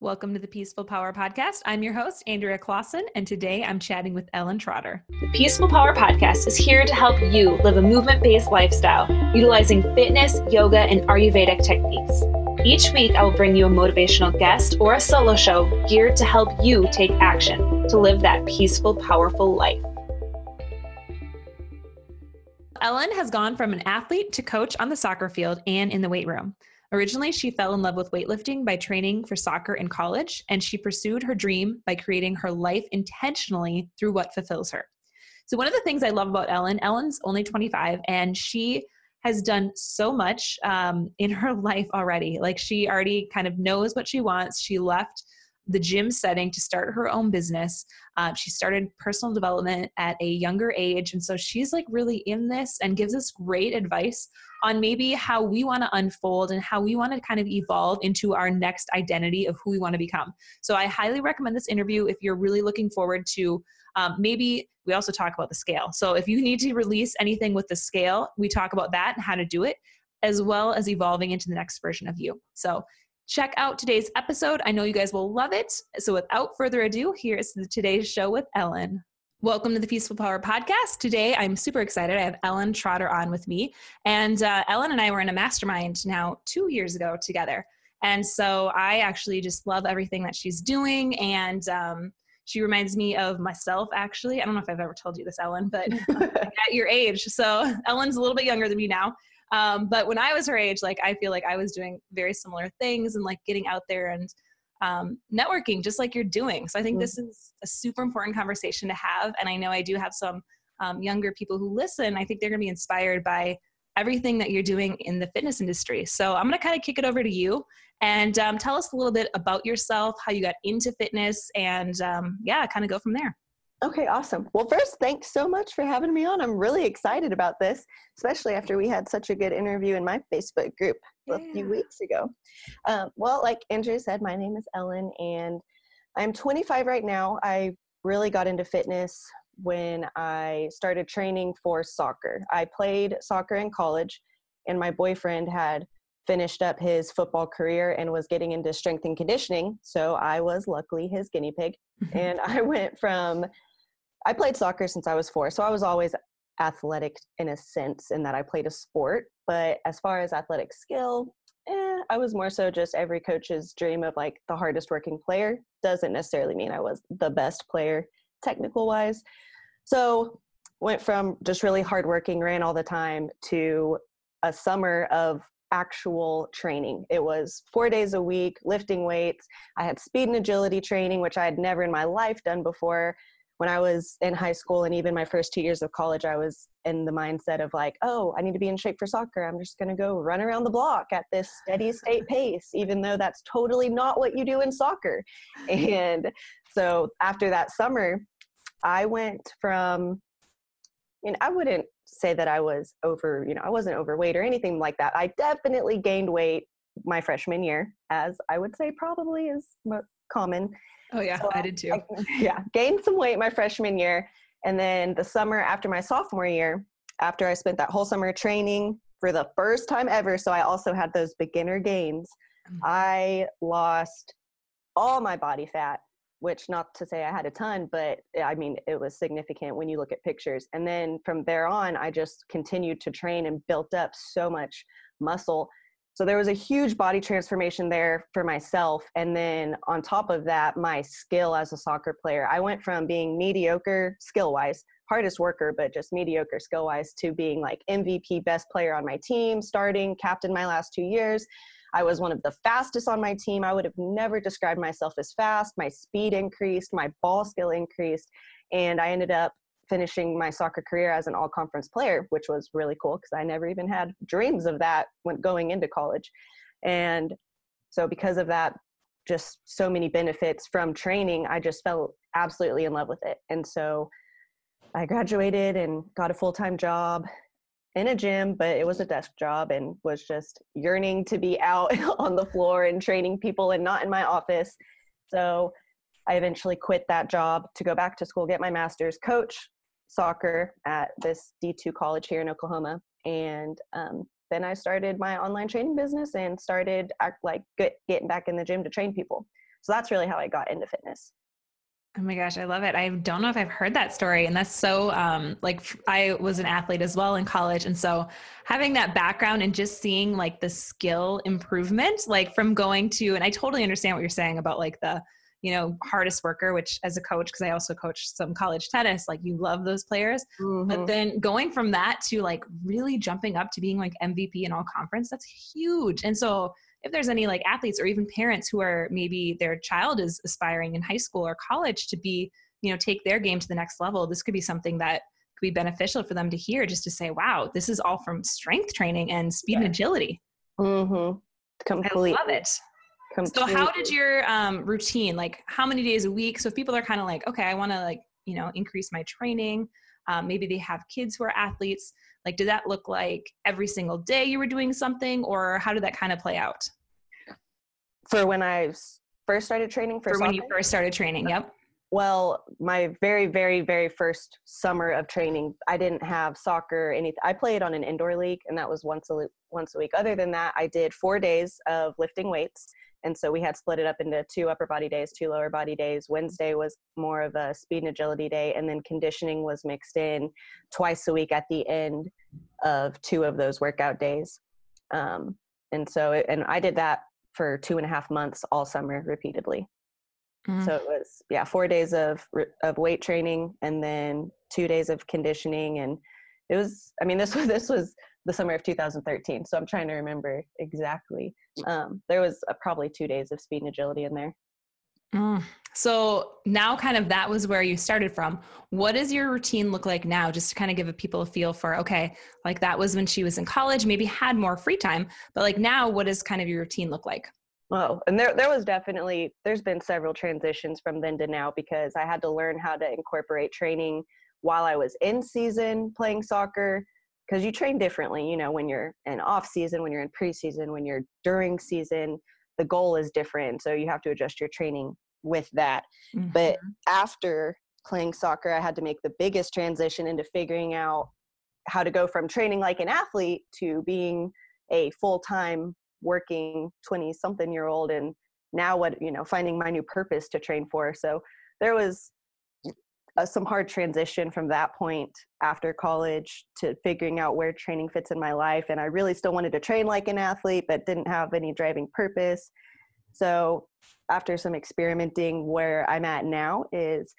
Welcome to the Peaceful Power Podcast. I'm your host, Andrea Claassen, and today I'm chatting with Ellen Trotter. The Peaceful Power Podcast is here to help you live a movement based lifestyle utilizing fitness, yoga, and Ayurvedic techniques. Each week, I will bring you a motivational guest or a solo show geared to help you take action to live that peaceful, powerful life. Ellen has gone from an athlete to coach on the soccer field and in the weight room. Originally, she fell in love with weightlifting by training for soccer in college, and she pursued her dream by creating her life intentionally through what fulfills her. So, one of the things I love about Ellen, Ellen's only 25, and she has done so much um, in her life already. Like, she already kind of knows what she wants. She left the gym setting to start her own business. Uh, she started personal development at a younger age. And so she's like really in this and gives us great advice on maybe how we want to unfold and how we want to kind of evolve into our next identity of who we want to become. So I highly recommend this interview if you're really looking forward to um, maybe we also talk about the scale. So if you need to release anything with the scale, we talk about that and how to do it as well as evolving into the next version of you. So check out today's episode. I know you guys will love it. So without further ado, here is today's show with Ellen. Welcome to the Peaceful Power Podcast. Today, I'm super excited. I have Ellen Trotter on with me. And uh, Ellen and I were in a mastermind now two years ago together. And so I actually just love everything that she's doing. And um, she reminds me of myself, actually. I don't know if I've ever told you this, Ellen, but at your age. So Ellen's a little bit younger than me now. Um, but when I was her age, like I feel like I was doing very similar things and like getting out there and um, networking just like you're doing. So I think mm-hmm. this is a super important conversation to have. And I know I do have some um, younger people who listen. I think they're going to be inspired by everything that you're doing in the fitness industry. So I'm going to kind of kick it over to you and um, tell us a little bit about yourself, how you got into fitness, and um, yeah, kind of go from there. Okay, awesome. Well, first, thanks so much for having me on. I'm really excited about this, especially after we had such a good interview in my Facebook group yeah. a few weeks ago. Um, well, like Andrea said, my name is Ellen, and I'm 25 right now. I really got into fitness when I started training for soccer. I played soccer in college, and my boyfriend had finished up his football career and was getting into strength and conditioning. So I was luckily his guinea pig. and I went from I played soccer since I was four, so I was always athletic in a sense in that I played a sport. But as far as athletic skill, eh, I was more so just every coach's dream of like the hardest working player. Doesn't necessarily mean I was the best player technical wise. So went from just really hardworking, ran all the time to a summer of actual training. It was four days a week, lifting weights. I had speed and agility training, which I had never in my life done before when I was in high school and even my first two years of college, I was in the mindset of like, oh, I need to be in shape for soccer. I'm just going to go run around the block at this steady state pace, even though that's totally not what you do in soccer. And so after that summer, I went from, and I wouldn't say that I was over, you know, I wasn't overweight or anything like that. I definitely gained weight my freshman year, as I would say probably is common. Oh yeah, so I did too. I, yeah, gained some weight my freshman year, and then the summer after my sophomore year, after I spent that whole summer training for the first time ever, so I also had those beginner gains. Mm-hmm. I lost all my body fat, which not to say I had a ton, but I mean it was significant when you look at pictures. And then from there on, I just continued to train and built up so much muscle so there was a huge body transformation there for myself. And then on top of that, my skill as a soccer player, I went from being mediocre skill wise, hardest worker, but just mediocre skill wise, to being like MVP best player on my team, starting captain my last two years. I was one of the fastest on my team. I would have never described myself as fast. My speed increased, my ball skill increased, and I ended up finishing my soccer career as an all conference player, which was really cool because I never even had dreams of that when going into college. And so, because of that, just so many benefits from training, I just fell absolutely in love with it. And so, I graduated and got a full time job in a gym, but it was a desk job and was just yearning to be out on the floor and training people and not in my office. So, I eventually quit that job to go back to school, get my master's, coach soccer at this D2 college here in Oklahoma. And um, then I started my online training business and started act like get, getting back in the gym to train people. So that's really how I got into fitness. Oh my gosh, I love it. I don't know if I've heard that story. And that's so um like I was an athlete as well in college. And so having that background and just seeing like the skill improvement, like from going to and I totally understand what you're saying about like the you know hardest worker which as a coach because i also coach some college tennis like you love those players mm-hmm. but then going from that to like really jumping up to being like mvp in all conference that's huge and so if there's any like athletes or even parents who are maybe their child is aspiring in high school or college to be you know take their game to the next level this could be something that could be beneficial for them to hear just to say wow this is all from strength training and speed yeah. and agility mm-hmm. Completely. i love it Completely. So how did your um, routine, like how many days a week? So if people are kind of like, okay, I want to like, you know, increase my training. Um, maybe they have kids who are athletes. Like, did that look like every single day you were doing something or how did that kind of play out? For when I first started training for, for when you first started training. Yep. Well, my very, very, very first summer of training, I didn't have soccer. Anything. I played on an indoor league, and that was once a once a week. Other than that, I did four days of lifting weights, and so we had split it up into two upper body days, two lower body days. Wednesday was more of a speed and agility day, and then conditioning was mixed in twice a week at the end of two of those workout days. Um, and so, it, and I did that for two and a half months all summer repeatedly. Mm-hmm. So it was yeah, four days of of weight training, and then two days of conditioning, and it was. I mean, this was this was the summer of 2013. So I'm trying to remember exactly. Um, there was uh, probably two days of speed and agility in there. Mm. So now, kind of that was where you started from. What does your routine look like now? Just to kind of give people a feel for, okay, like that was when she was in college, maybe had more free time, but like now, what does kind of your routine look like? Oh, and there there was definitely there's been several transitions from then to now because I had to learn how to incorporate training while I was in season playing soccer because you train differently you know when you're in off season when you're in preseason when you're during season the goal is different so you have to adjust your training with that mm-hmm. but after playing soccer i had to make the biggest transition into figuring out how to go from training like an athlete to being a full-time working 20 something year old and now what you know finding my new purpose to train for so there was uh, some hard transition from that point after college to figuring out where training fits in my life. And I really still wanted to train like an athlete, but didn't have any driving purpose. So after some experimenting, where I'm at now is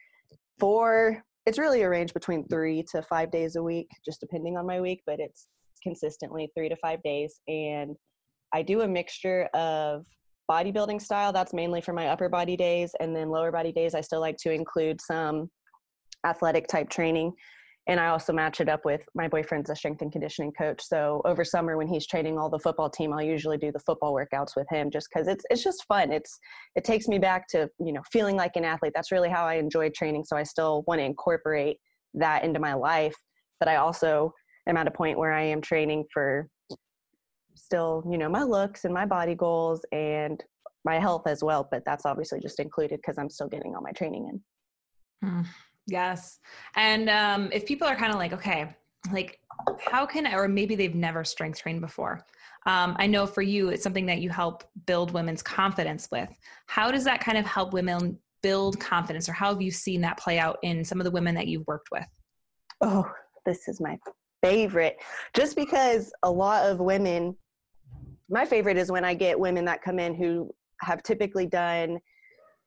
four, it's really a range between three to five days a week, just depending on my week, but it's consistently three to five days. And I do a mixture of bodybuilding style that's mainly for my upper body days and then lower body days i still like to include some athletic type training and I also match it up with my boyfriend's a strength and conditioning coach. So over summer when he's training all the football team, I'll usually do the football workouts with him just because it's it's just fun. It's it takes me back to you know feeling like an athlete. That's really how I enjoy training. So I still want to incorporate that into my life. But I also am at a point where I am training for still you know my looks and my body goals and my health as well. But that's obviously just included because I'm still getting all my training in. Mm. Yes. And um, if people are kind of like, okay, like how can I, or maybe they've never strength trained before. Um, I know for you, it's something that you help build women's confidence with. How does that kind of help women build confidence, or how have you seen that play out in some of the women that you've worked with? Oh, this is my favorite. Just because a lot of women, my favorite is when I get women that come in who have typically done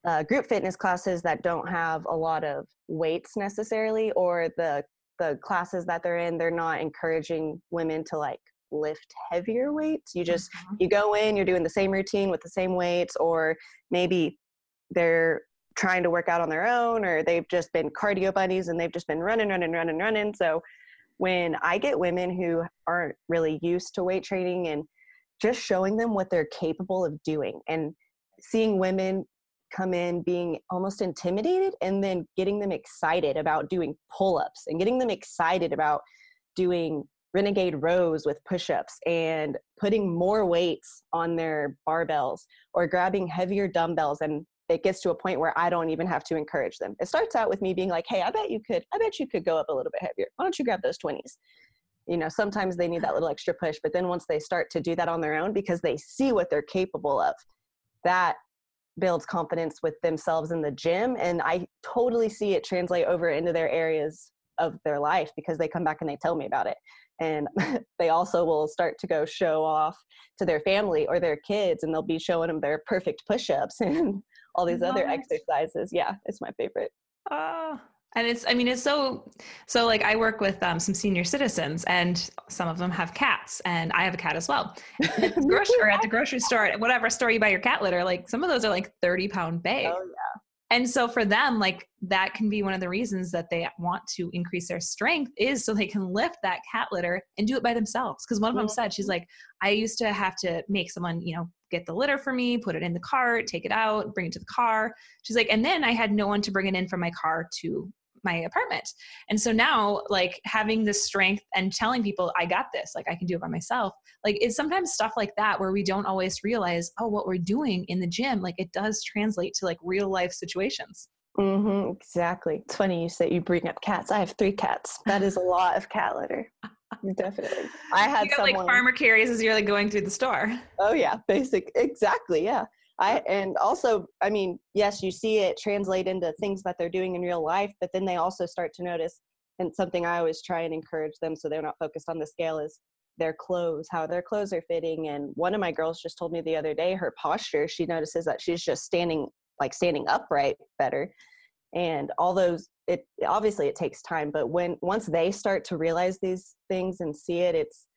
uh, group fitness classes that don't have a lot of weights necessarily or the the classes that they're in they're not encouraging women to like lift heavier weights you just mm-hmm. you go in you're doing the same routine with the same weights or maybe they're trying to work out on their own or they've just been cardio bunnies and they've just been running running running running so when i get women who aren't really used to weight training and just showing them what they're capable of doing and seeing women come in being almost intimidated and then getting them excited about doing pull-ups and getting them excited about doing renegade rows with push-ups and putting more weights on their barbells or grabbing heavier dumbbells and it gets to a point where I don't even have to encourage them. It starts out with me being like, "Hey, I bet you could I bet you could go up a little bit heavier. Why don't you grab those 20s?" You know, sometimes they need that little extra push, but then once they start to do that on their own because they see what they're capable of, that builds confidence with themselves in the gym and i totally see it translate over into their areas of their life because they come back and they tell me about it. And they also will start to go show off to their family or their kids and they'll be showing them their perfect push-ups and all these other exercises. Yeah it's my favorite. Oh and it's i mean it's so so like i work with um, some senior citizens and some of them have cats and i have a cat as well. At the grocery, or at the grocery store whatever store you buy your cat litter like some of those are like 30 pound bag oh, yeah. and so for them like that can be one of the reasons that they want to increase their strength is so they can lift that cat litter and do it by themselves. Because one of them said she's like i used to have to make someone you know get the litter for me put it in the cart take it out bring it to the car. She's like and then i had no one to bring it in from my car to my apartment. And so now, like having the strength and telling people, I got this, like I can do it by myself, like it's sometimes stuff like that where we don't always realize, oh, what we're doing in the gym, like it does translate to like real life situations. Mm-hmm, exactly. It's funny you say you bring up cats. I have three cats. That is a lot of cat litter. Definitely. I had you got, someone, like farmer carries as you're like going through the store. Oh yeah, basic. Exactly. Yeah. I and also, I mean, yes, you see it translate into things that they're doing in real life, but then they also start to notice and something I always try and encourage them so they're not focused on the scale is their clothes, how their clothes are fitting. And one of my girls just told me the other day her posture, she notices that she's just standing like standing upright better. And all those it obviously it takes time, but when once they start to realize these things and see it, it's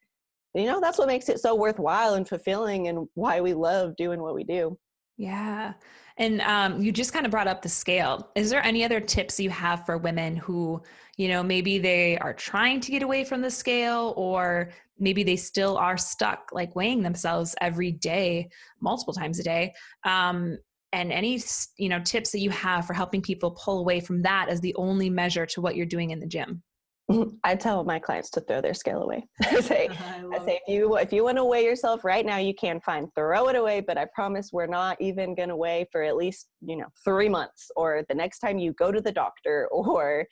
you know, that's what makes it so worthwhile and fulfilling and why we love doing what we do. Yeah. And um, you just kind of brought up the scale. Is there any other tips you have for women who, you know, maybe they are trying to get away from the scale or maybe they still are stuck like weighing themselves every day, multiple times a day? Um, and any, you know, tips that you have for helping people pull away from that as the only measure to what you're doing in the gym? I tell my clients to throw their scale away. I say, I, I say if you if you want to weigh yourself right now, you can fine throw it away. But I promise we're not even going to weigh for at least you know three months, or the next time you go to the doctor, or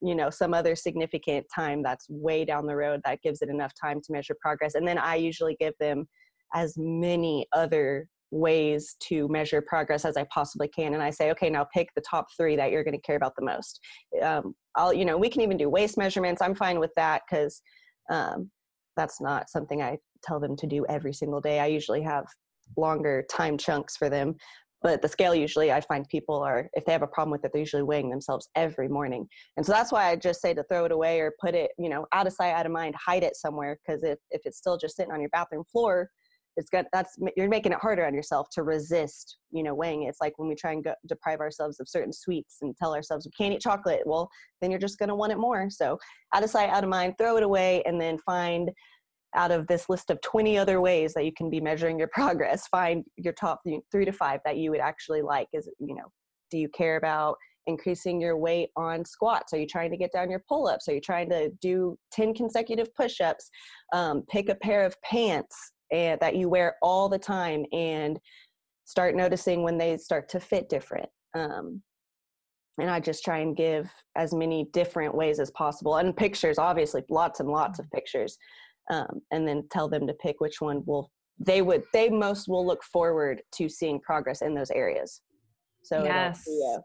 you know some other significant time that's way down the road that gives it enough time to measure progress. And then I usually give them as many other ways to measure progress as I possibly can. And I say, okay, now pick the top three that you're going to care about the most. Um, I'll, you know, we can even do waist measurements. I'm fine with that because um, that's not something I tell them to do every single day. I usually have longer time chunks for them. But the scale usually, I find people are, if they have a problem with it, they're usually weighing themselves every morning. And so that's why I just say to throw it away or put it, you know, out of sight, out of mind, hide it somewhere. Because if, if it's still just sitting on your bathroom floor, it's got that's you're making it harder on yourself to resist you know weighing it. it's like when we try and go, deprive ourselves of certain sweets and tell ourselves we can't eat chocolate well then you're just going to want it more so out of sight out of mind throw it away and then find out of this list of 20 other ways that you can be measuring your progress find your top three to five that you would actually like is you know do you care about increasing your weight on squats? Are you trying to get down your pull ups? Are you trying to do 10 consecutive push ups? Um, pick a pair of pants and that you wear all the time and start noticing when they start to fit different um, and i just try and give as many different ways as possible and pictures obviously lots and lots of pictures um, and then tell them to pick which one will they would they most will look forward to seeing progress in those areas. So yes. yeah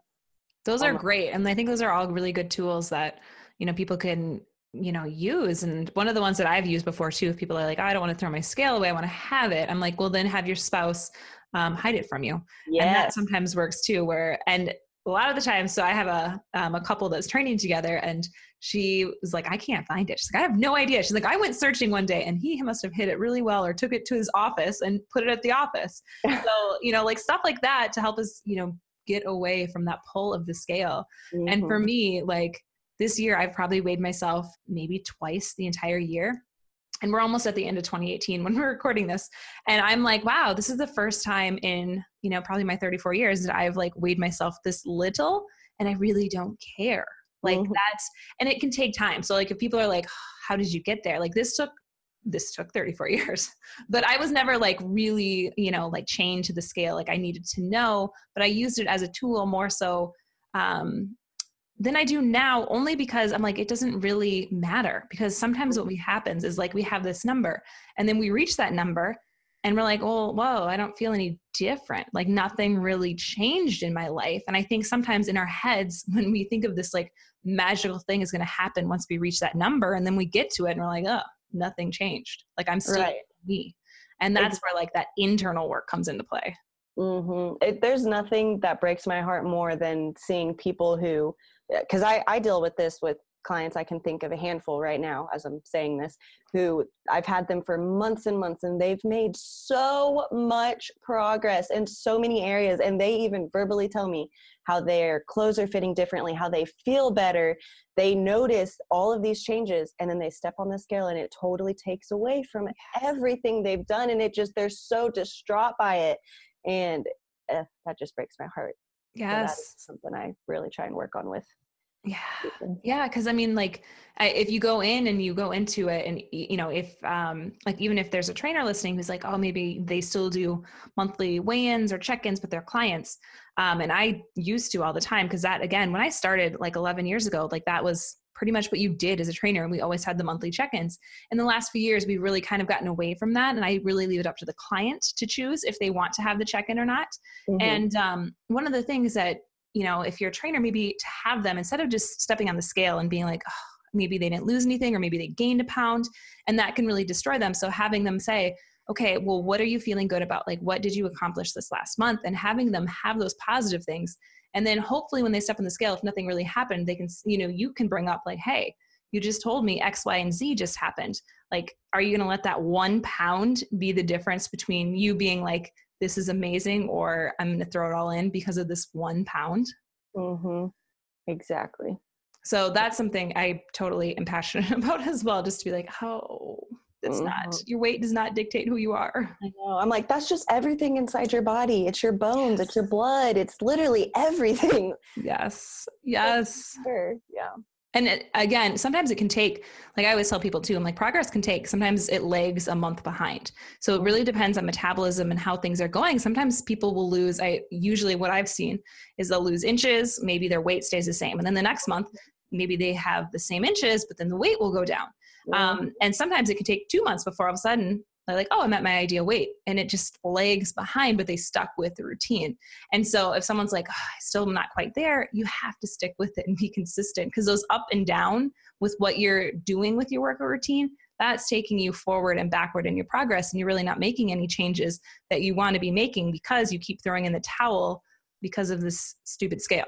those are great and i think those are all really good tools that you know people can you know use and one of the ones that i've used before too if people are like oh, i don't want to throw my scale away i want to have it i'm like well then have your spouse um, hide it from you yes. and that sometimes works too where and a lot of the time so i have a um, a couple that's training together and she was like i can't find it she's like i have no idea she's like i went searching one day and he must have hit it really well or took it to his office and put it at the office so you know like stuff like that to help us you know get away from that pull of the scale mm-hmm. and for mm-hmm. me like this year I've probably weighed myself maybe twice the entire year. And we're almost at the end of 2018 when we're recording this. And I'm like, wow, this is the first time in, you know, probably my 34 years that I've like weighed myself this little and I really don't care. Like mm-hmm. that's and it can take time. So like if people are like, how did you get there? Like this took this took 34 years but i was never like really you know like chained to the scale like i needed to know but i used it as a tool more so um, than I do now only because I'm like, it doesn't really matter. Because sometimes what we happens is like we have this number and then we reach that number and we're like, "Oh, whoa, I don't feel any different. Like nothing really changed in my life." And I think sometimes in our heads, when we think of this like magical thing is going to happen once we reach that number, and then we get to it, and we're like, "Oh, nothing changed. Like I'm still right. me." And that's where like that internal work comes into play. Mm-hmm. It, there's nothing that breaks my heart more than seeing people who, because I, I deal with this with clients i can think of a handful right now as i'm saying this who i've had them for months and months and they've made so much progress in so many areas and they even verbally tell me how their clothes are fitting differently how they feel better. They notice all of these changes and then they step on the scale and it totally takes away from everything they've done and it just they're so distraught by it. And eh, that just breaks my heart. Yes. so something i really try and work on with yeah. Yeah because i mean like if you go in and you go into it and you know if um like even if there's a trainer listening who's like oh maybe they still do monthly weigh-ins or check-ins with their clients um and i used to all the time because that again when i started like 11 years ago like that was pretty much what you did as a trainer and we always had the monthly check-ins. In the last few years we've really kind of gotten away from that and i really leave it up to the client to choose if they want to have the check-in or not. Mm-hmm. and um, one of the things that you know if you're a trainer maybe to have them instead of just stepping on the scale and being like oh, maybe they didn't lose anything or maybe they gained a pound and that can really destroy them. So having them say okay well what are you feeling good about? Like what did you accomplish this last month? and having them have those positive things. And then hopefully when they step on the scale if nothing really happened they can you know you can bring up like hey you just told me x y and z just happened. Like are you going to let that one pound be the difference between you being like this is amazing or i'm going to throw it all in because of this one pound? Mm-hmm. exactly. So that's something i totally am passionate about as well just to be like oh it's mm-hmm. not your weight does not dictate who you are. I know. I'm like that's just everything inside your body. It's your bones yes. it's your blood it's literally everything. Yes. Yes. sure. yeah and it, again sometimes it can take like i always tell people too i'm like progress can take sometimes it lags a month behind. So it really depends on metabolism and how things are going. Sometimes people will lose i usually what i've seen is they'll lose inches maybe their weight stays the same and then the next month maybe they have the same inches but then the weight will go down. Um, and sometimes it can take two months before all of a sudden they're like, oh, I'm at my ideal weight. And it just lags behind, but they stuck with the routine. And so if someone's like, ah, oh, I still am not quite there, you have to stick with it and be consistent because those up and down with what you're doing with your workout routine, that's taking you forward and backward in your progress. And you're really not making any changes that you want to be making because you keep throwing in the towel because of this stupid scale.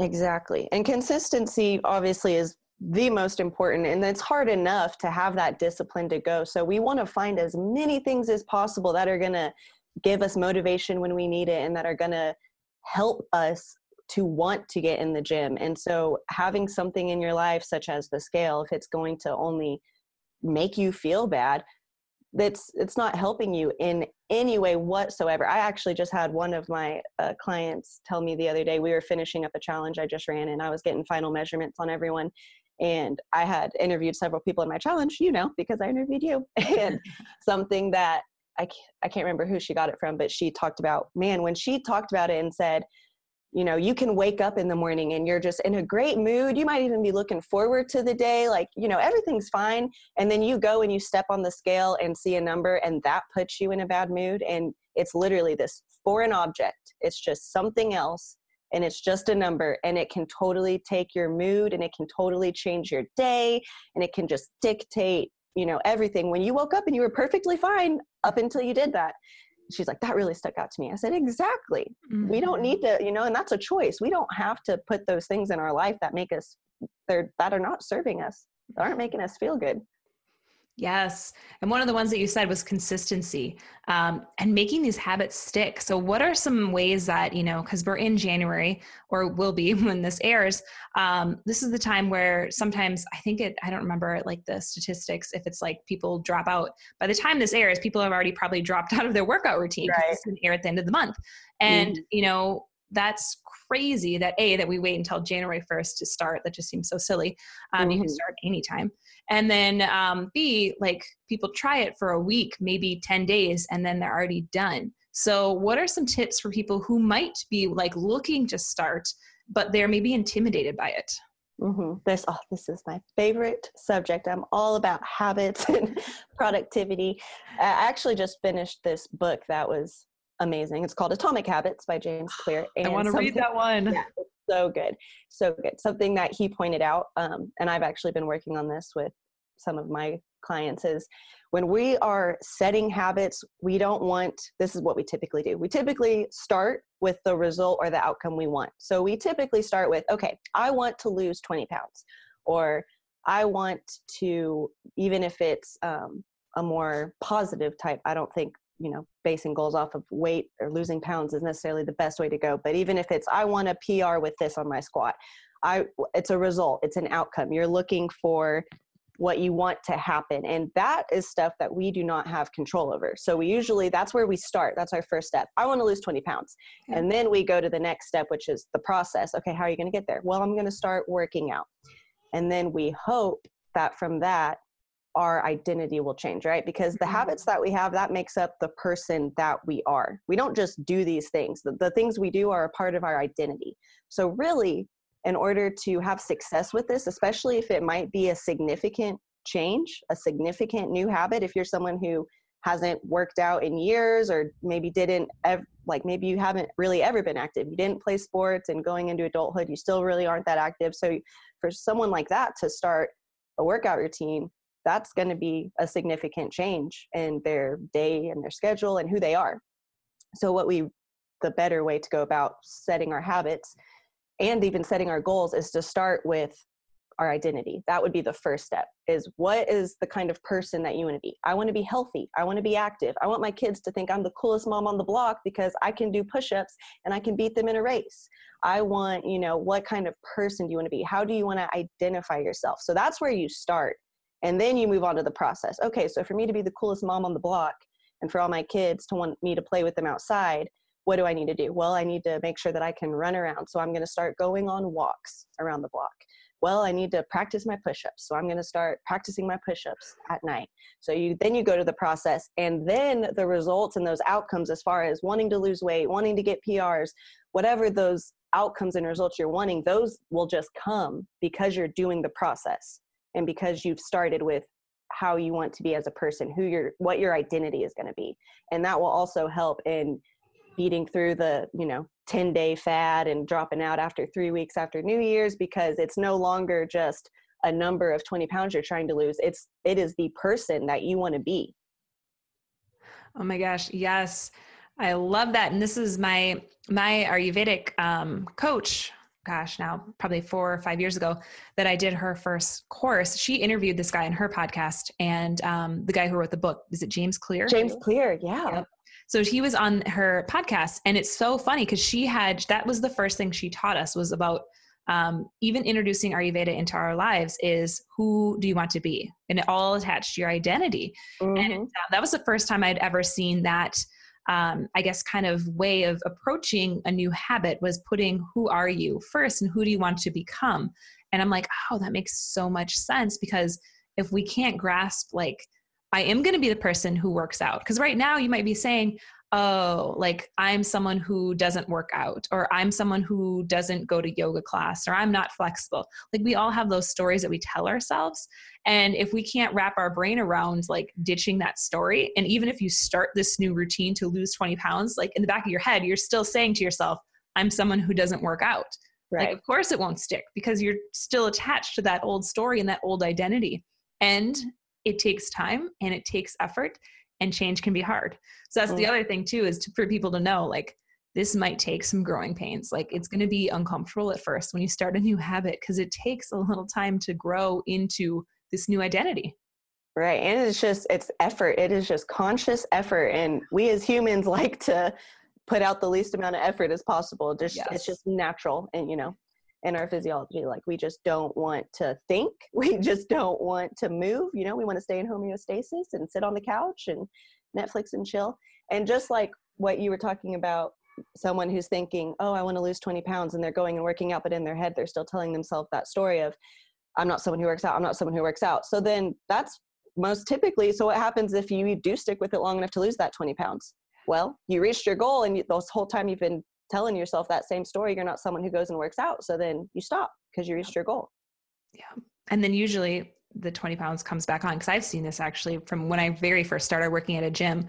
Exactly. And consistency obviously is the most important and it's hard enough to have that discipline to go. So we want to find as many things as possible that are going to give us motivation when we need it and that are going to help us to want to get in the gym. And so having something in your life such as the scale if it's going to only make you feel bad that's it's not helping you in any way whatsoever. I actually just had one of my uh, clients tell me the other day we were finishing up a challenge i just ran and i was getting final measurements on everyone and I had interviewed several people in my challenge, you know, because I interviewed you. and something that I, I can't remember who she got it from, but she talked about, man, when she talked about it and said, you know, you can wake up in the morning and you're just in a great mood. You might even be looking forward to the day. Like, you know, everything's fine. And then you go and you step on the scale and see a number, and that puts you in a bad mood. And it's literally this foreign object, it's just something else and it's just a number and it can totally take your mood and it can totally change your day and it can just dictate you know everything when you woke up and you were perfectly fine up until you did that she's like that really stuck out to me i said exactly mm-hmm. we don't need mm-hmm. to you know and that's a choice we don't have to put those things in our life that make us they're that are not serving us aren't making us feel good Yes. And one of the ones that you said was consistency um, and making these habits stick. So, what are some ways that, you know, because we're in January or will be when this airs, um, this is the time where sometimes I think it, I don't remember like the statistics, if it's like people drop out. By the time this airs, people have already probably dropped out of their workout routine right. it's going to air at the end of the month. And, mm you know, that's crazy that a that we wait until january 1st to start that just seems so silly um, mm-hmm. you can start anytime and then um, b like people try it for a week maybe 10 days and then they're already done so what are some tips for people who might be like looking to start but they're maybe intimidated by it Mm-hmm. This, oh, this is my favorite subject. I'm all about habits and productivity. I actually just finished this book that was amazing. It's called Atomic Habits by James Clear. And I want to read that one. Yeah, so good, so good. Something that he pointed out, um, and I've actually been working on this with some of my clients is when we are setting habits, we don't want, this is what we typically do. We typically start with the result or the outcome we want. So we typically start with, okay, I want to lose 20 pounds, or I want to, even if it's um, a more positive type, I don't think, you know, basing goals off of weight or losing pounds is necessarily the best way to go. But even if it's, I want a PR with this on my squat, I, it's a result, it's an outcome. You're looking for what you want to happen. And that is stuff that we do not have control over. So we usually, that's where we start. That's our first step. I want to lose 20 pounds. And then we go to the next step, which is the process. Okay, how are you going to get there? Well, I'm going to start working out. And then we hope that from that, our identity will change, right? Because the mm-hmm. habits that we have, that makes up the person that we are. We don't just do these things. The, the things we do are a part of our identity. So really, in order to have success with this, especially if it might be a significant change, a significant new habit, if you're someone who hasn't worked out in years or maybe didn't ev- like maybe you haven't really ever been active you didn't play sports and going into adulthood you still really aren't that active so for someone like that to start a workout routine that's going to be a significant change in their day and their schedule and who they are. So what we the better way to go about setting our habits and even setting our goals is to start with our identity. That would be the first step is what is the kind of person that you want to be? I want to be healthy. I want to be active. I want my kids to think i'm the coolest mom on the block because i can do push-ups and i can beat them in a race. I want you know what kind of person do you want to be? How do you want to identify yourself? So that's where you start and then you move on to the process okay so for me to be the coolest mom on the block and for all my kids to want me to play with them outside what do I need to do? Well, I need to make sure that I can run around. So I'm going to start going on walks around the block. Well, I need to practice my push-ups. So I'm going to start practicing my push-ups at night. So you then you go to the process and then the results and those outcomes as far as wanting to lose weight, wanting to get PRs, whatever those outcomes and results you're wanting, those will just come because you're doing the process and because you've started with how you want to be as a person, who your what your identity is going to be. And that will also help in beating through the you know 10 day fad and dropping out after three weeks after new year's because it's no longer just a number of 20 pounds you're trying to lose. It's it is the person that you want to be. Oh my gosh yes. I love that and this is my my ayurvedic um, coach gosh now probably four or five years ago that i did her first course she interviewed this guy in her podcast and um, the guy who wrote the book is it james clear james clear yeah yep. So he was on her podcast, and it's so funny because she had that was the first thing she taught us was about um, even introducing Ayurveda into our lives is who do you want to be, and it all attached to your identity. Mm-hmm. And uh, that was the first time I'd ever seen that. Um, I guess kind of way of approaching a new habit was putting who are you first and who do you want to become. And I'm like, oh, that makes so much sense because if we can't grasp like I am going to be the person who works out. Because right now you might be saying, oh, like I'm someone who doesn't work out, or I'm someone who doesn't go to yoga class, or I'm not flexible. Like we all have those stories that we tell ourselves. And if we can't wrap our brain around like ditching that story, and even if you start this new routine to lose 20 pounds, like in the back of your head, you're still saying to yourself, I'm someone who doesn't work out. Right. Like, of course it won't stick because you're still attached to that old story and that old identity. And it takes time and it takes effort and change can be hard. So that's the mm. other thing too is to, for people to know like this might take some growing pains. Like it's going to be uncomfortable at first when you start a new habit because it takes a little time to grow into this new identity. Right and it's just it's effort. It is just conscious effort and we as humans like to put out the least amount of effort as possible. Just yes. it's just natural and you know in our physiology. Like we just don't want to think. We just don't want to move. You know, we want to stay in homeostasis and sit on the couch and Netflix and chill. And just like what you were talking about, someone who's thinking, oh, I want to lose 20 pounds and they're going and working out, but in their head, they're still telling themselves that story of, I'm not someone who works out. I'm not someone who works out. So then that's most typically. So what happens if you do stick with it long enough to lose that 20 pounds? Well, you reached your goal and you, this whole time you've been telling yourself that same story, you're not someone who goes and works out. So then you stop because you reached your goal. Yeah. And then usually the 20 pounds comes back on because I've seen this actually from when I very first started working at a gym.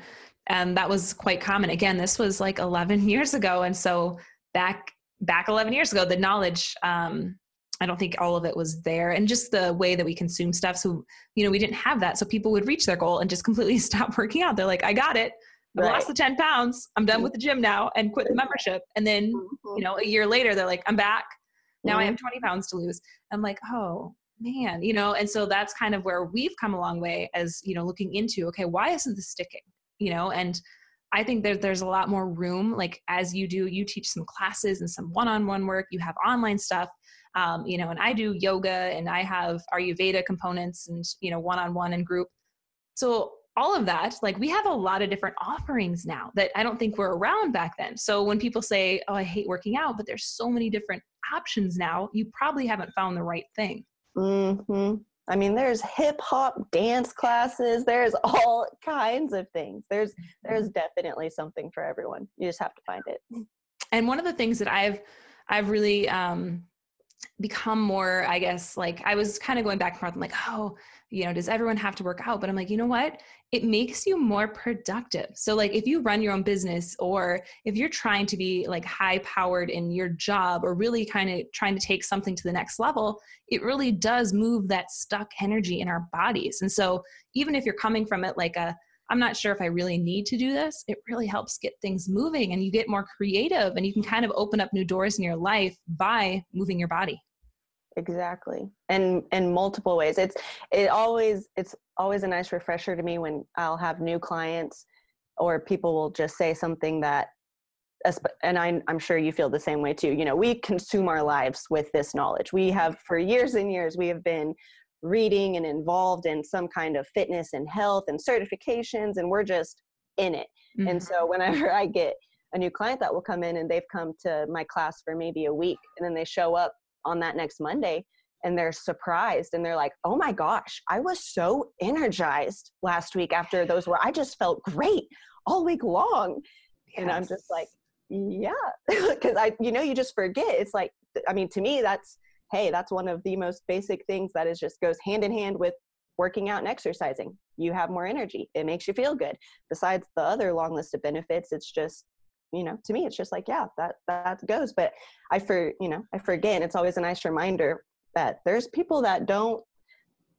And that was quite common. Again, this was like 11 years ago. And so back, back 11 years ago, the knowledge, um, I don't think all of it was there. And just the way that we consume stuff. So, you know, we didn't have that. So people would reach their goal and just completely stop working out. They're like, I got it. I right. lost the 10 pounds. I'm done with the gym now and quit the membership. And then, mm-hmm. you know, a year later, they're like, I'm back. Now mm-hmm. I have 20 pounds to lose. I'm like, oh, man, you know, and so that's kind of where we've come a long way as, you know, looking into, okay, why isn't this sticking? You know, and I think that there's a lot more room, like as you do, you teach some classes and some one-on-one work, you have online stuff, um, you know, and I do yoga and I have Ayurveda components and, you know, one-on-one and group. So all of that, like we have a lot of different offerings now that I don't think were around back then. So when people say, oh, I hate working out, but there's so many different options now, you probably haven't found the right thing. Mm-hmm. I mean, there's hip hop dance classes. There's all kinds of things. There's there's definitely something for everyone. You just have to find it. And one of the things that I've I've really um, become more, I guess, like I was kind of going back and forth. I'm like, oh, you know, does everyone have to work out? But I'm like, you know what? It makes you more productive. So, like, if you run your own business or if you're trying to be like high powered in your job or really kind of trying to take something to the next level, it really does move that stuck energy in our bodies. And so, even if you're coming from it like a, I'm not sure if I really need to do this, it really helps get things moving and you get more creative and you can kind of open up new doors in your life by moving your body exactly. And in multiple ways. It's it always it's always a nice refresher to me when i'll have new clients or people will just say something that and I'm, I'm sure you feel the same way too. You know we consume our lives with this knowledge. We have for years and years we have been reading and involved in some kind of fitness and health and certifications and we're just in it. Mm-hmm. and so whenever i get a new client that will come in and they've come to my class for maybe a week and then they show up on that next Monday and they're surprised and they're like, oh my gosh, I was so energized last week after those were, I just felt great all week long. Yes. And I'm just like, yeah, because I, you know, you just forget. It's like, I mean, to me, that's, hey, that's one of the most basic things that is just goes hand in hand with working out and exercising. You have more energy. It makes you feel good. Besides the other long list of benefits, it's just you know to me it's just like yeah that that goes. But i for you know i forget and it's always a nice reminder that there's people that don't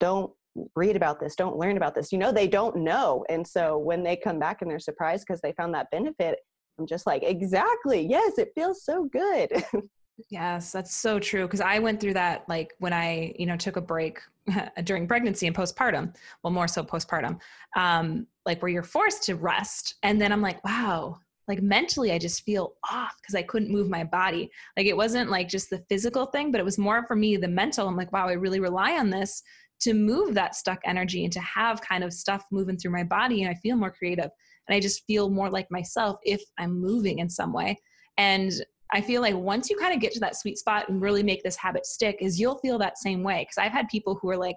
don't read about this don't learn about this. You know they don't know. And so when they come back and they're surprised because they found that benefit i'm just like exactly. Yes it feels so good. Yes that's so true. Because i went through that like when i you know took a break during pregnancy and postpartum well more so postpartum um like where you're forced to rest. And then i'm like wow like mentally i just feel off because i couldn't move my body. Like it wasn't like just the physical thing but it was more for me the mental. I'm like wow i really rely on this to move that stuck energy and to have kind of stuff moving through my body and i feel more creative and i just feel more like myself if i'm moving in some way. And i feel like once you kind of get to that sweet spot and really make this habit stick is you'll feel that same way because i've had people who are like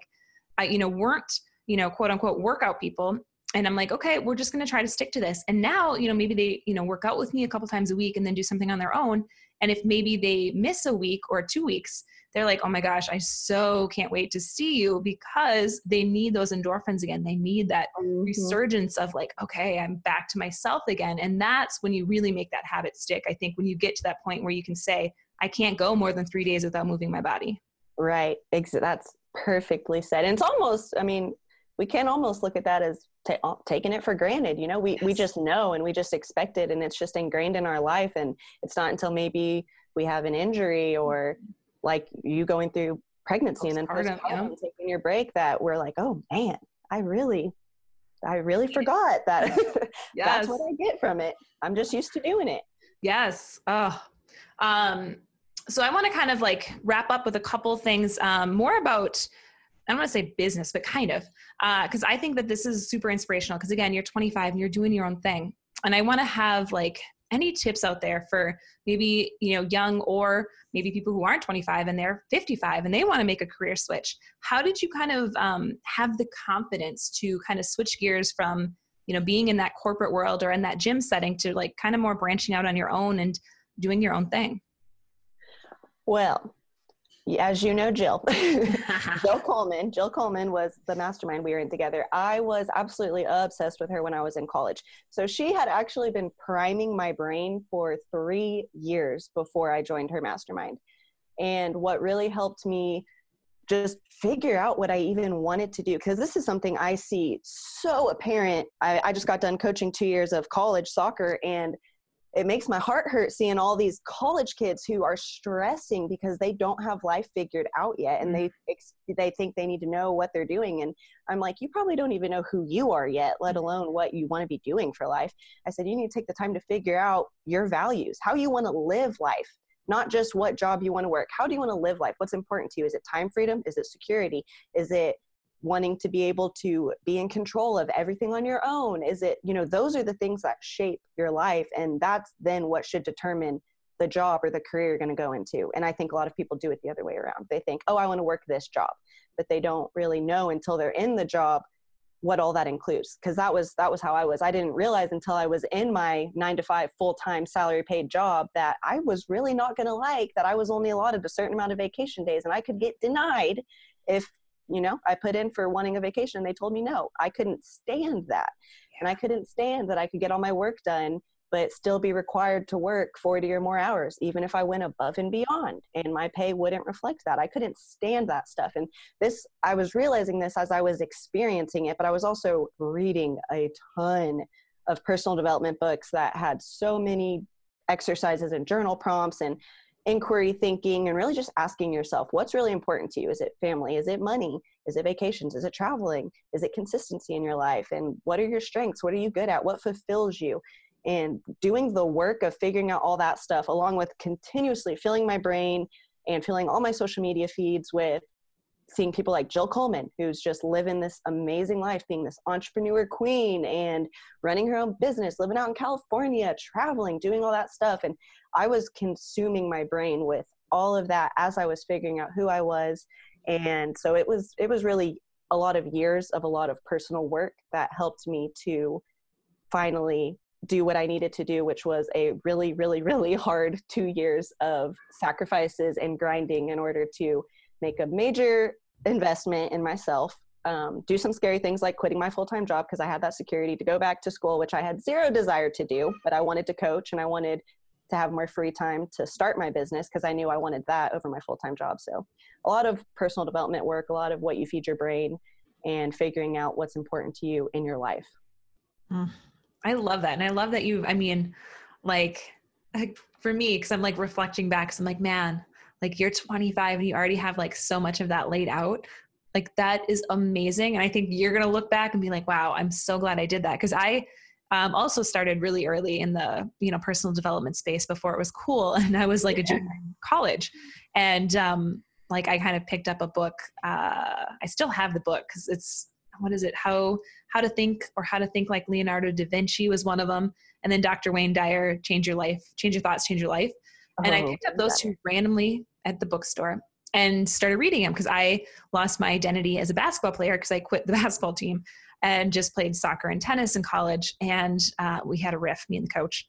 i you know weren't you know quote unquote workout people and I'm like, okay, we're just going to try to stick to this. And now, you know, maybe they, you know, work out with me a couple times a week and then do something on their own. And if maybe they miss a week or two weeks, they're like, oh my gosh, I so can't wait to see you because they need those endorphins again. They need that mm-hmm. resurgence of like, okay, I'm back to myself again. And that's when you really make that habit stick. I think when you get to that point where you can say, I can't go more than three days without moving my body. Right. Exactly. That's perfectly said. And it's almost, I mean, we can almost look at that as uh, taking it for granted you know we, yes. we just know and we just expect it and it's just ingrained in our life and it's not until maybe we have an injury or like you going through pregnancy and then postpartum, yeah. taking your break that we're like oh man i really i really forgot that yes. that's what i get from it i'm just used to doing it yes oh um so i want to kind of like wrap up with a couple things um, more about I don't want to say business, but kind of, because uh, I think that this is super inspirational. Because again, you're 25 and you're doing your own thing, and I want to have like any tips out there for maybe you know young or maybe people who aren't 25 and they're 55 and they want to make a career switch. How did you kind of um, have the confidence to kind of switch gears from you know being in that corporate world or in that gym setting to like kind of more branching out on your own and doing your own thing? Well, as you know, Jill, Jill Coleman. Jill Coleman was the mastermind we were in together. I was absolutely obsessed with her when I was in college. So she had actually been priming my brain for three years before I joined her mastermind. And what really helped me just figure out what I even wanted to do, because this is something I see so apparent. I, I just got done coaching two years of college soccer, and it makes my heart hurt seeing all these college kids who are stressing because they don't have life figured out yet and they mm-hmm. they think they need to know what they're doing. And i'm like you probably don't even know who you are yet let mm-hmm. alone what you want to be doing for life. I said you need to take the time to figure out your values how you want to live life not just what job you want to work. How do you want to live life? What's important to you? Is it time freedom? Is it security? Is it wanting to be able to be in control of everything on your own? Is it you know those are the things that shape your life and that's then what should determine the job or the career you're going to go into. And i think a lot of people do it the other way around. They think oh i want to work this job but they don't really know until they're in the job what all that includes because that was that was how i was. I didn't realize until i was in my 9 to 5 full-time salary paid job that i was really not going to like that i was only allotted a certain amount of vacation days and i could get denied if you know i put in for wanting a vacation. They told me no i couldn't stand that. And i couldn't stand that i could get all my work done but still be required to work 40 or more hours even if i went above and beyond and my pay wouldn't reflect that. I couldn't stand that stuff. And this i was realizing this as i was experiencing it but i was also reading a ton of personal development books that had so many exercises and journal prompts and inquiry thinking and really just asking yourself what's really important to you? Is it family? Is it money? Is it vacations? Is it traveling? Is it consistency in your life? And what are your strengths? What are you good at? What fulfills you? And doing the work of figuring out all that stuff along with continuously filling my brain and filling all my social media feeds with seeing people like Jill Coleman, who's just living this amazing life, being this entrepreneur queen and running her own business, living out in California, traveling, doing all that stuff. And I was consuming my brain with all of that as I was figuring out who I was. And so it was it was really a lot of years of a lot of personal work that helped me to finally do what I needed to do, which was a really, really, really hard two years of sacrifices and grinding in order to make a major investment in myself, um, do some scary things like quitting my full time job because I had that security to go back to school, which I had zero desire to do, but I wanted to coach and I wanted to have more free time to start my business because I knew I wanted that over my full time job. So, a lot of personal development work, a lot of what you feed your brain, and figuring out what's important to you in your life. Mm, I love that. And I love that you, I mean, like, for me, because I'm like reflecting back, because I'm like, man, like you're 25 and you already have like so much of that laid out like that is amazing. And i think you're going to look back and be like wow i'm so glad i did that. Because i um, also started really early in the you know personal development space before it was cool and i was like yeah. a junior in college. And um, like i kind of picked up a book uh, i still have the book because it's what is it? How how to think or how to think like leonardo da vinci was one of them. And then dr wayne dyer change your life change your thoughts change your life. And I oh, picked up those two randomly at the bookstore and started reading them because I lost my identity as a basketball player because I quit the basketball team and just played soccer and tennis in college. And uh, we had a riff, me and the coach.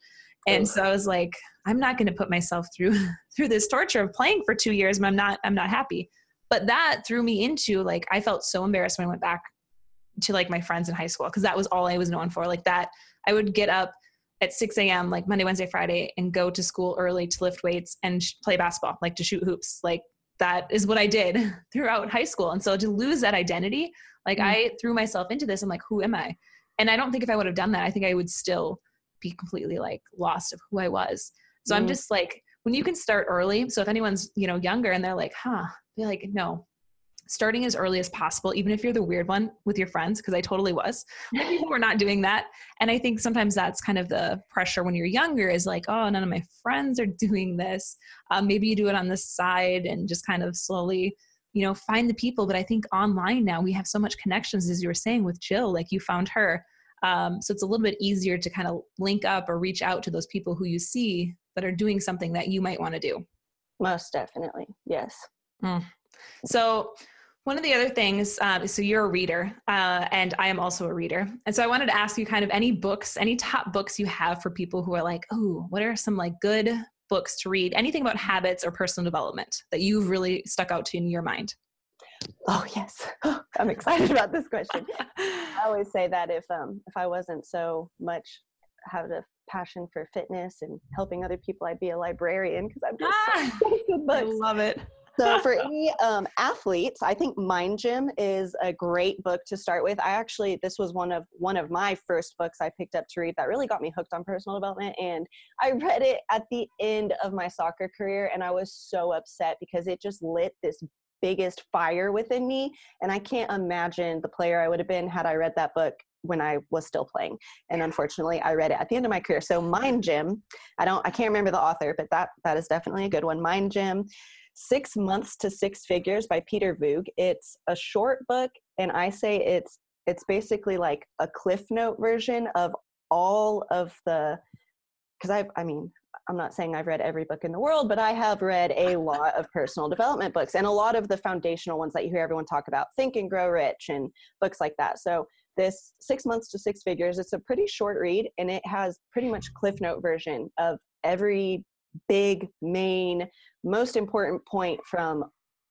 And so I was like, I'm not going to put myself through through this torture of playing for two years. I'm not I'm not happy. But that threw me into like I felt so embarrassed when I went back to like my friends in high school because that was all I was known for. Like that I would get up at 6 a.m. like Monday, Wednesday, Friday, and go to school early to lift weights and sh- play basketball, like to shoot hoops. Like that is what I did throughout high school. And so to lose that identity, like mm. I threw myself into this. I'm like, who am I? And I don't think if I would have done that, I think I would still be completely like lost of who I was. So mm. I'm just like, when you can start early. So if anyone's, you know, younger and they're like, huh, be like, no, starting as early as possible, even if you're the weird one with your friends, because I totally was. Like, people were not doing that. And I think sometimes that's kind of the pressure when you're younger is like, oh, none of my friends are doing this. Um, maybe you do it on the side and just kind of slowly, you know, find the people. But I think online now we have so much connections, as you were saying with Jill, like you found her. Um, so it's a little bit easier to kind of link up or reach out to those people who you see that are doing something that you might want to do. Most definitely. Yes. Mm. So, one of the other things, um, so you're a reader, uh, and I am also a reader. And so I wanted to ask you kind of any books, any top books you have for people who are like, oh, what are some like good books to read, anything about habits or personal development that you've really stuck out to in your mind? Oh yes, I'm excited about this question. I always say that if um if I wasn't so much have a passion for fitness and helping other people, I'd be a librarian because I've just ah, so good books. I love it. So for any um, athletes, I think Mind Gym is a great book to start with. I actually this was one of one of my first books I picked up to read that really got me hooked on personal development, and I read it at the end of my soccer career, and I was so upset because it just lit this biggest fire within me. And I can't imagine the player I would have been had I read that book when I was still playing. And unfortunately, I read it at the end of my career. So Mind Gym, I don't, I can't remember the author, but that that is definitely a good one. Mind Gym, Six Months to Six Figures by Peter Voogd. It's a short book, and I say it's it's basically like a cliff note version of all of the because I've I mean I'm not saying I've read every book in the world, but I have read a lot of personal development books and a lot of the foundational ones that you hear everyone talk about, Think and Grow Rich and books like that. So this six months to six figures, it's a pretty short read and it has pretty much cliff note version of every big main most important point from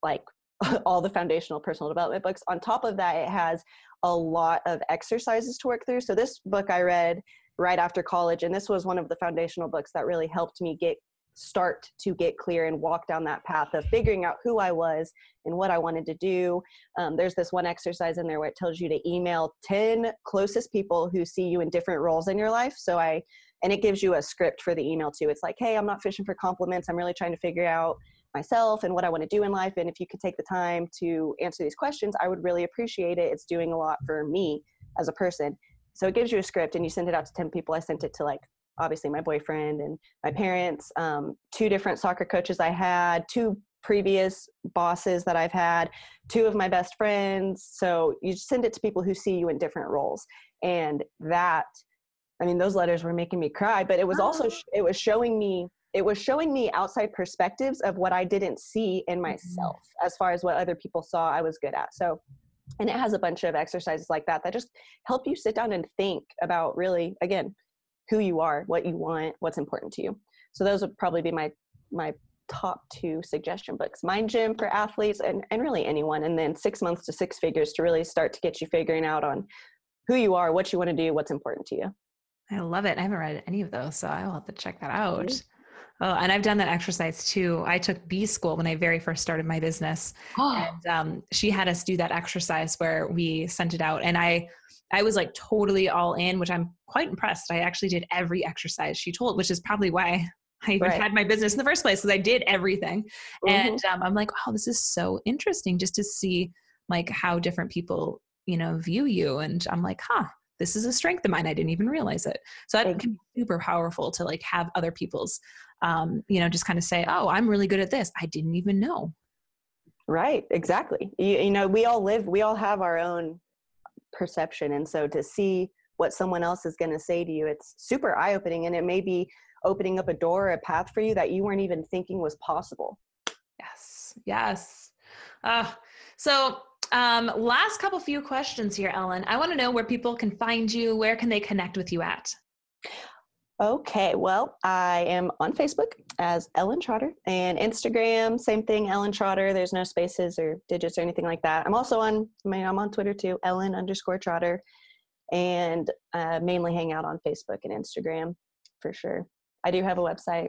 like all the foundational personal development books. On top of that, it has a lot of exercises to work through. So this book I read right after college and this was one of the foundational books that really helped me get start to get clear and walk down that path of figuring out who I was and what I wanted to do. Um, there's this one exercise in there where it tells you to email 10 closest people who see you in different roles in your life. So I, and it gives you a script for the email too. It's like, hey, I'm not fishing for compliments. I'm really trying to figure out myself and what I want to do in life. And if you could take the time to answer these questions, I would really appreciate it. It's doing a lot for me as a person. So it gives you a script and you send it out to 10 people. I sent it to like obviously my boyfriend and my parents, um, two different soccer coaches I had, two previous bosses that I've had, two of my best friends. So you send it to people who see you in different roles. And that, I mean, those letters were making me cry, but it was also, oh. it was showing me, it was showing me outside perspectives of what I didn't see in mm-hmm. myself mm-hmm. as far as what other people saw I was good at. So and it has a bunch of exercises like that that just help you sit down and think about really again who you are what you want what's important to you so those would probably be my my top two suggestion books mind gym for athletes and, and really anyone and then six months to six figures to really start to get you figuring out on who you are what you want to do what's important to you i love it i haven't read any of those so i'll have to check that out mm-hmm. Oh, and I've done that exercise too. I took B school when I very first started my business, oh. and um, she had us do that exercise where we sent it out, and I, I was like totally all in, which I'm quite impressed. I actually did every exercise she told, which is probably why I even right. had my business in the first place because I did everything. Mm-hmm. And um, I'm like, oh, this is so interesting just to see like how different people, you know, view you. And I'm like, huh, this is a strength of mine. I didn't even realize it. So that can be super powerful to like have other people's um, you know, just kind of say, oh, I'm really good at this. I didn't even know. Right, exactly. You, you know, we all live, we all have our own perception. And so to see what someone else is going to say to you, it's super eye opening. And it may be opening up a door, a path for you that you weren't even thinking was possible. Yes, yes. Uh, so um, last couple few questions here, Ellen. I want to know where people can find you. Where can they connect with you at? Okay, well, I am on Facebook as Ellen Trotter and Instagram, same thing, Ellen Trotter. There's no spaces or digits or anything like that. I'm also on, I mean, I'm on Twitter too, Ellen underscore Trotter, and uh, mainly hang out on Facebook and Instagram for sure. I do have a website,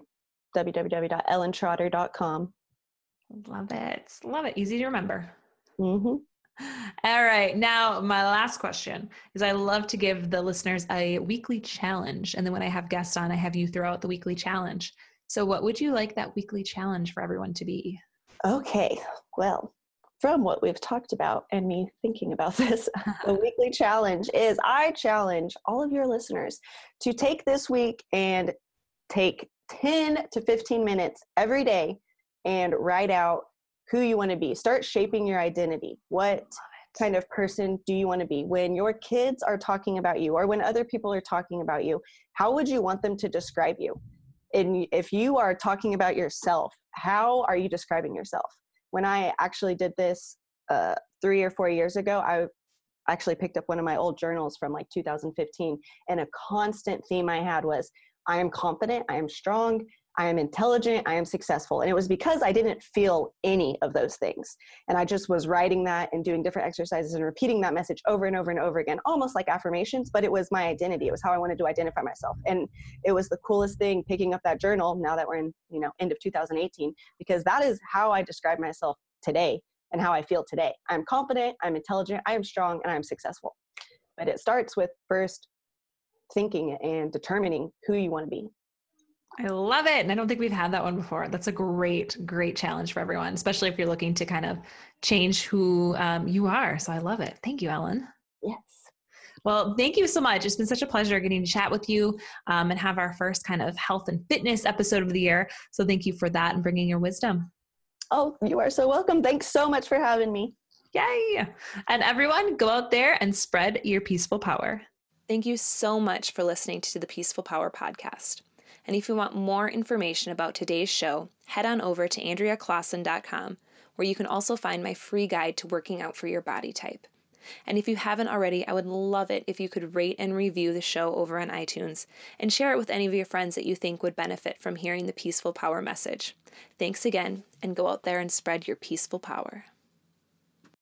www.ellentrotter.com. Love it. Love it. Easy to remember. Mm-hmm. All right. Now, my last question is I love to give the listeners a weekly challenge. And then when I have guests on, I have you throw out the weekly challenge. So, what would you like that weekly challenge for everyone to be? Okay. Well, from what we've talked about and me thinking about this, the weekly challenge is I challenge all of your listeners to take this week and take 10 to 15 minutes every day and write out who you want to be. Start shaping your identity. What kind of person do you want to be? When your kids are talking about you or when other people are talking about you, how would you want them to describe you? And if you are talking about yourself, how are you describing yourself? When I actually did this uh, three or four years ago, I actually picked up one of my old journals from like 2015, and a constant theme I had was I am confident, I am strong, I am intelligent, I am successful. And it was because I didn't feel any of those things. And I just was writing that and doing different exercises and repeating that message over and over and over again, almost like affirmations, but it was my identity. It was how I wanted to identify myself. And it was the coolest thing picking up that journal now that we're in, you know, end of 2018, because that is how I describe myself today and how I feel today. I'm confident, I'm intelligent, I am strong, and I'm successful. But it starts with first thinking and determining who you want to be. I love it. And I don't think we've had that one before. That's a great, great challenge for everyone, especially if you're looking to kind of change who um, you are. So I love it. Thank you, Ellen. Yes. Well, thank you so much. It's been such a pleasure getting to chat with you um, and have our first kind of health and fitness episode of the year. So thank you for that and bringing your wisdom. Oh, you are so welcome. Thanks so much for having me. Yay. And everyone, go out there and spread your peaceful power. Thank you so much for listening to the Peaceful Power podcast. And if you want more information about today's show, head on over to AndreaClaassen.com, where you can also find my free guide to working out for your body type. And if you haven't already, I would love it if you could rate and review the show over on iTunes and share it with any of your friends that you think would benefit from hearing the peaceful power message. Thanks again, and go out there and spread your peaceful power.